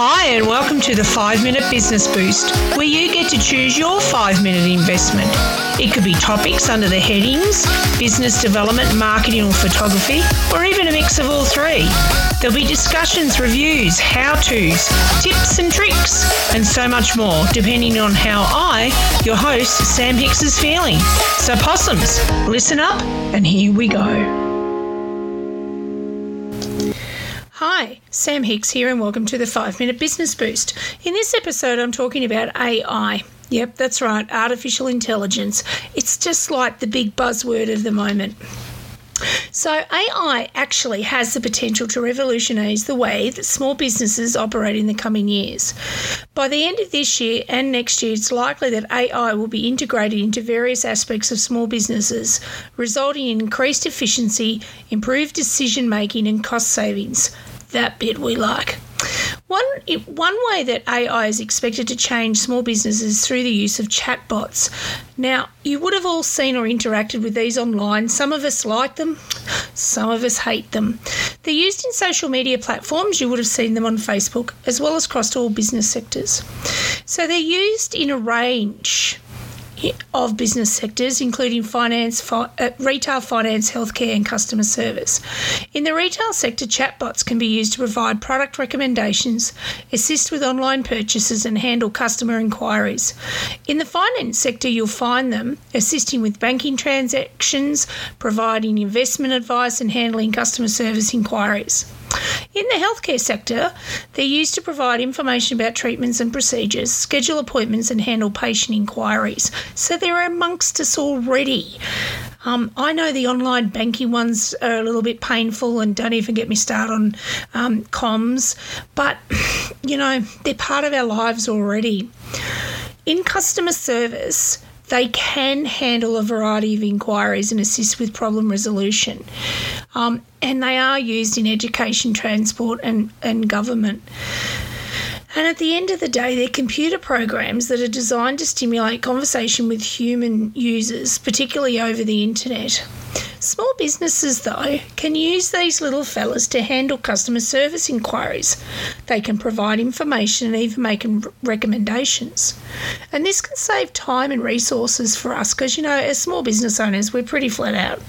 Hi, and welcome to the 5 Minute Business Boost, where you get to choose your 5 minute investment. It could be topics under the headings business development, marketing, or photography, or even a mix of all three. There'll be discussions, reviews, how to's, tips and tricks, and so much more, depending on how I, your host, Sam Hicks, is feeling. So, possums, listen up, and here we go. Hi, Sam Hicks here, and welcome to the 5 Minute Business Boost. In this episode, I'm talking about AI. Yep, that's right, artificial intelligence. It's just like the big buzzword of the moment. So, AI actually has the potential to revolutionise the way that small businesses operate in the coming years. By the end of this year and next year, it's likely that AI will be integrated into various aspects of small businesses, resulting in increased efficiency, improved decision making, and cost savings that bit we like. One, one way that AI is expected to change small businesses through the use of chatbots. Now, you would have all seen or interacted with these online. Some of us like them, some of us hate them. They're used in social media platforms. You would have seen them on Facebook, as well as across all business sectors. So they're used in a range of business sectors, including finance, fi- uh, retail, finance, healthcare, and customer service. In the retail sector, chatbots can be used to provide product recommendations, assist with online purchases, and handle customer inquiries. In the finance sector, you'll find them assisting with banking transactions, providing investment advice, and handling customer service inquiries. In the healthcare sector, they're used to provide information about treatments and procedures, schedule appointments, and handle patient inquiries. So they're amongst us already. Um, I know the online banking ones are a little bit painful, and don't even get me started on um, comms, but you know, they're part of our lives already. In customer service, they can handle a variety of inquiries and assist with problem resolution. Um, and they are used in education, transport, and, and government. And at the end of the day, they're computer programs that are designed to stimulate conversation with human users, particularly over the internet. Small businesses, though, can use these little fellas to handle customer service inquiries. They can provide information and even make recommendations. And this can save time and resources for us because, you know, as small business owners, we're pretty flat out.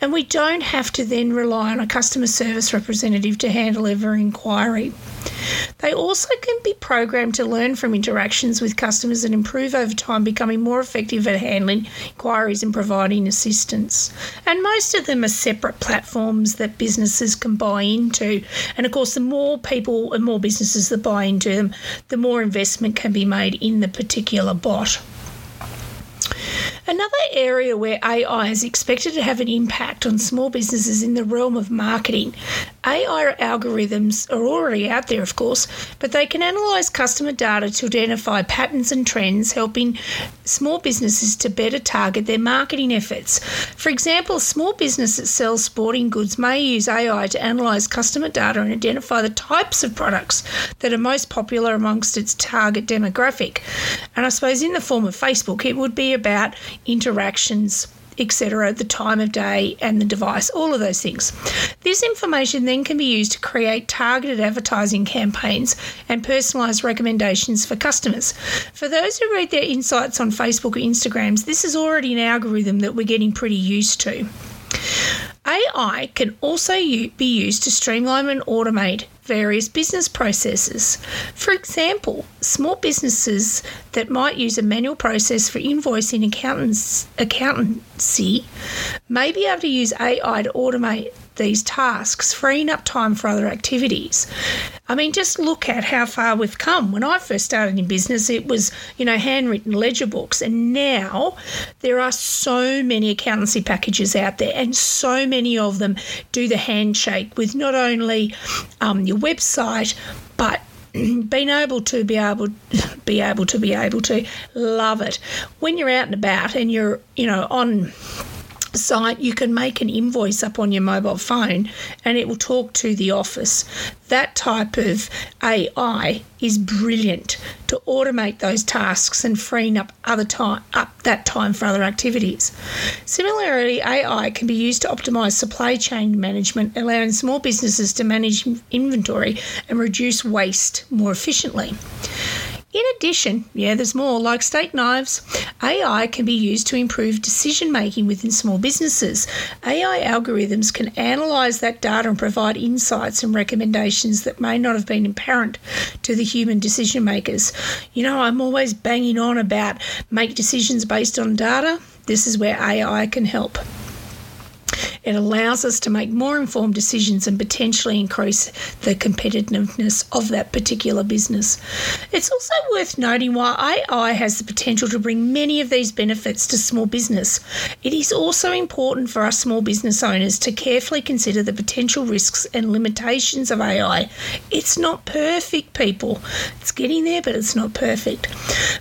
And we don't have to then rely on a customer service representative to handle every inquiry. They also can be programmed to learn from interactions with customers and improve over time, becoming more effective at handling inquiries and providing assistance. And most of them are separate platforms that businesses can buy into. And of course, the more people and more businesses that buy into them, the more investment can be made in the particular bot. Another area where AI is expected to have an impact on small businesses in the realm of marketing. AI algorithms are already out there, of course, but they can analyse customer data to identify patterns and trends, helping small businesses to better target their marketing efforts. For example, a small business that sells sporting goods may use AI to analyse customer data and identify the types of products that are most popular amongst its target demographic. And I suppose in the form of Facebook, it would be about interactions etc., the time of day and the device, all of those things. This information then can be used to create targeted advertising campaigns and personalised recommendations for customers. For those who read their insights on Facebook or Instagrams, this is already an algorithm that we're getting pretty used to. AI can also be used to streamline and automate various business processes. For example, small businesses that might use a manual process for invoicing accountants, accountancy may be able to use AI to automate these tasks, freeing up time for other activities. I mean, just look at how far we've come. When I first started in business, it was, you know, handwritten ledger books. And now there are so many accountancy packages out there, and so many of them do the handshake with not only um, your website, but being able to be able be able to be able to love it when you're out and about and you're you know on site, you can make an invoice up on your mobile phone and it will talk to the office. That type of AI is brilliant to automate those tasks and freeing up other time up that time for other activities. Similarly, AI can be used to optimize supply chain management, allowing small businesses to manage inventory and reduce waste more efficiently. In addition, yeah, there's more, like steak knives, AI can be used to improve decision making within small businesses. AI algorithms can analyse that data and provide insights and recommendations that may not have been apparent to the human decision makers. You know, I'm always banging on about make decisions based on data. This is where AI can help. It allows us to make more informed decisions and potentially increase the competitiveness of that particular business. It's also worth noting while AI has the potential to bring many of these benefits to small business, it is also important for us small business owners to carefully consider the potential risks and limitations of AI. It's not perfect, people. It's getting there, but it's not perfect.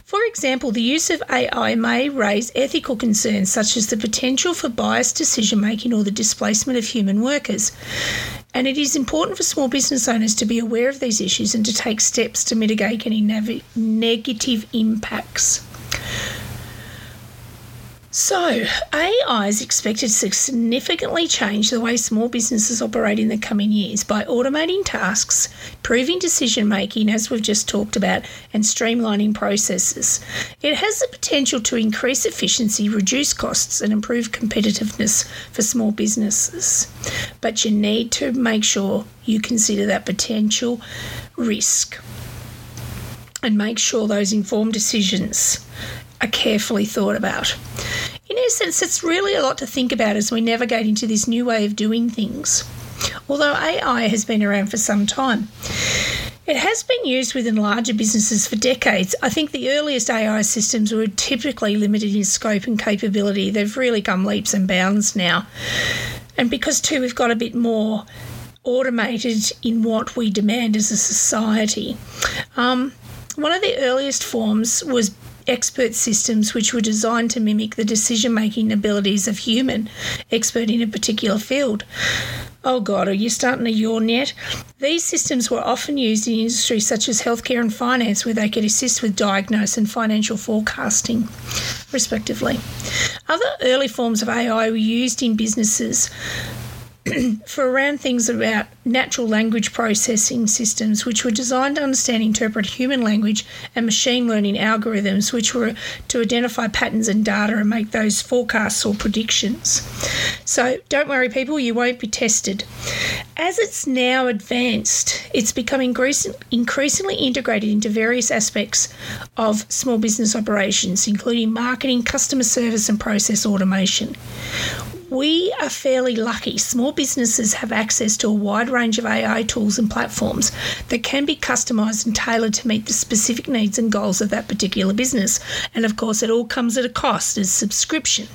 For example, the use of AI may raise ethical concerns such as the potential for biased decision making or the displacement of human workers. And it is important for small business owners to be aware of these issues and to take steps to mitigate any nav- negative impacts. So, AI is expected to significantly change the way small businesses operate in the coming years by automating tasks, improving decision making, as we've just talked about, and streamlining processes. It has the potential to increase efficiency, reduce costs, and improve competitiveness for small businesses. But you need to make sure you consider that potential risk and make sure those informed decisions are carefully thought about. In essence, it's really a lot to think about as we navigate into this new way of doing things. Although AI has been around for some time, it has been used within larger businesses for decades. I think the earliest AI systems were typically limited in scope and capability. They've really come leaps and bounds now. And because, too, we've got a bit more automated in what we demand as a society. Um, one of the earliest forms was expert systems which were designed to mimic the decision making abilities of human expert in a particular field. Oh God, are you starting to yawn yet? These systems were often used in industries such as healthcare and finance, where they could assist with diagnosis and financial forecasting, respectively. Other early forms of AI were used in businesses for around things about natural language processing systems, which were designed to understand and interpret human language, and machine learning algorithms, which were to identify patterns in data and make those forecasts or predictions. So don't worry, people, you won't be tested. As it's now advanced, it's becoming increasingly integrated into various aspects of small business operations, including marketing, customer service, and process automation we are fairly lucky. Small businesses have access to a wide range of AI tools and platforms that can be customised and tailored to meet the specific needs and goals of that particular business. And of course, it all comes at a cost as subscription.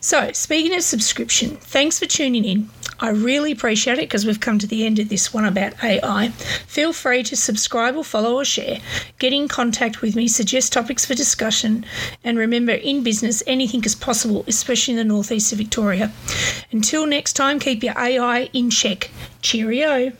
So, speaking of subscription, thanks for tuning in. I really appreciate it because we've come to the end of this one about AI. Feel free to subscribe or follow or share. Get in contact with me, suggest topics for discussion, and remember in business, anything is possible, especially in the northeast of Victoria. Until next time, keep your AI in check. Cheerio.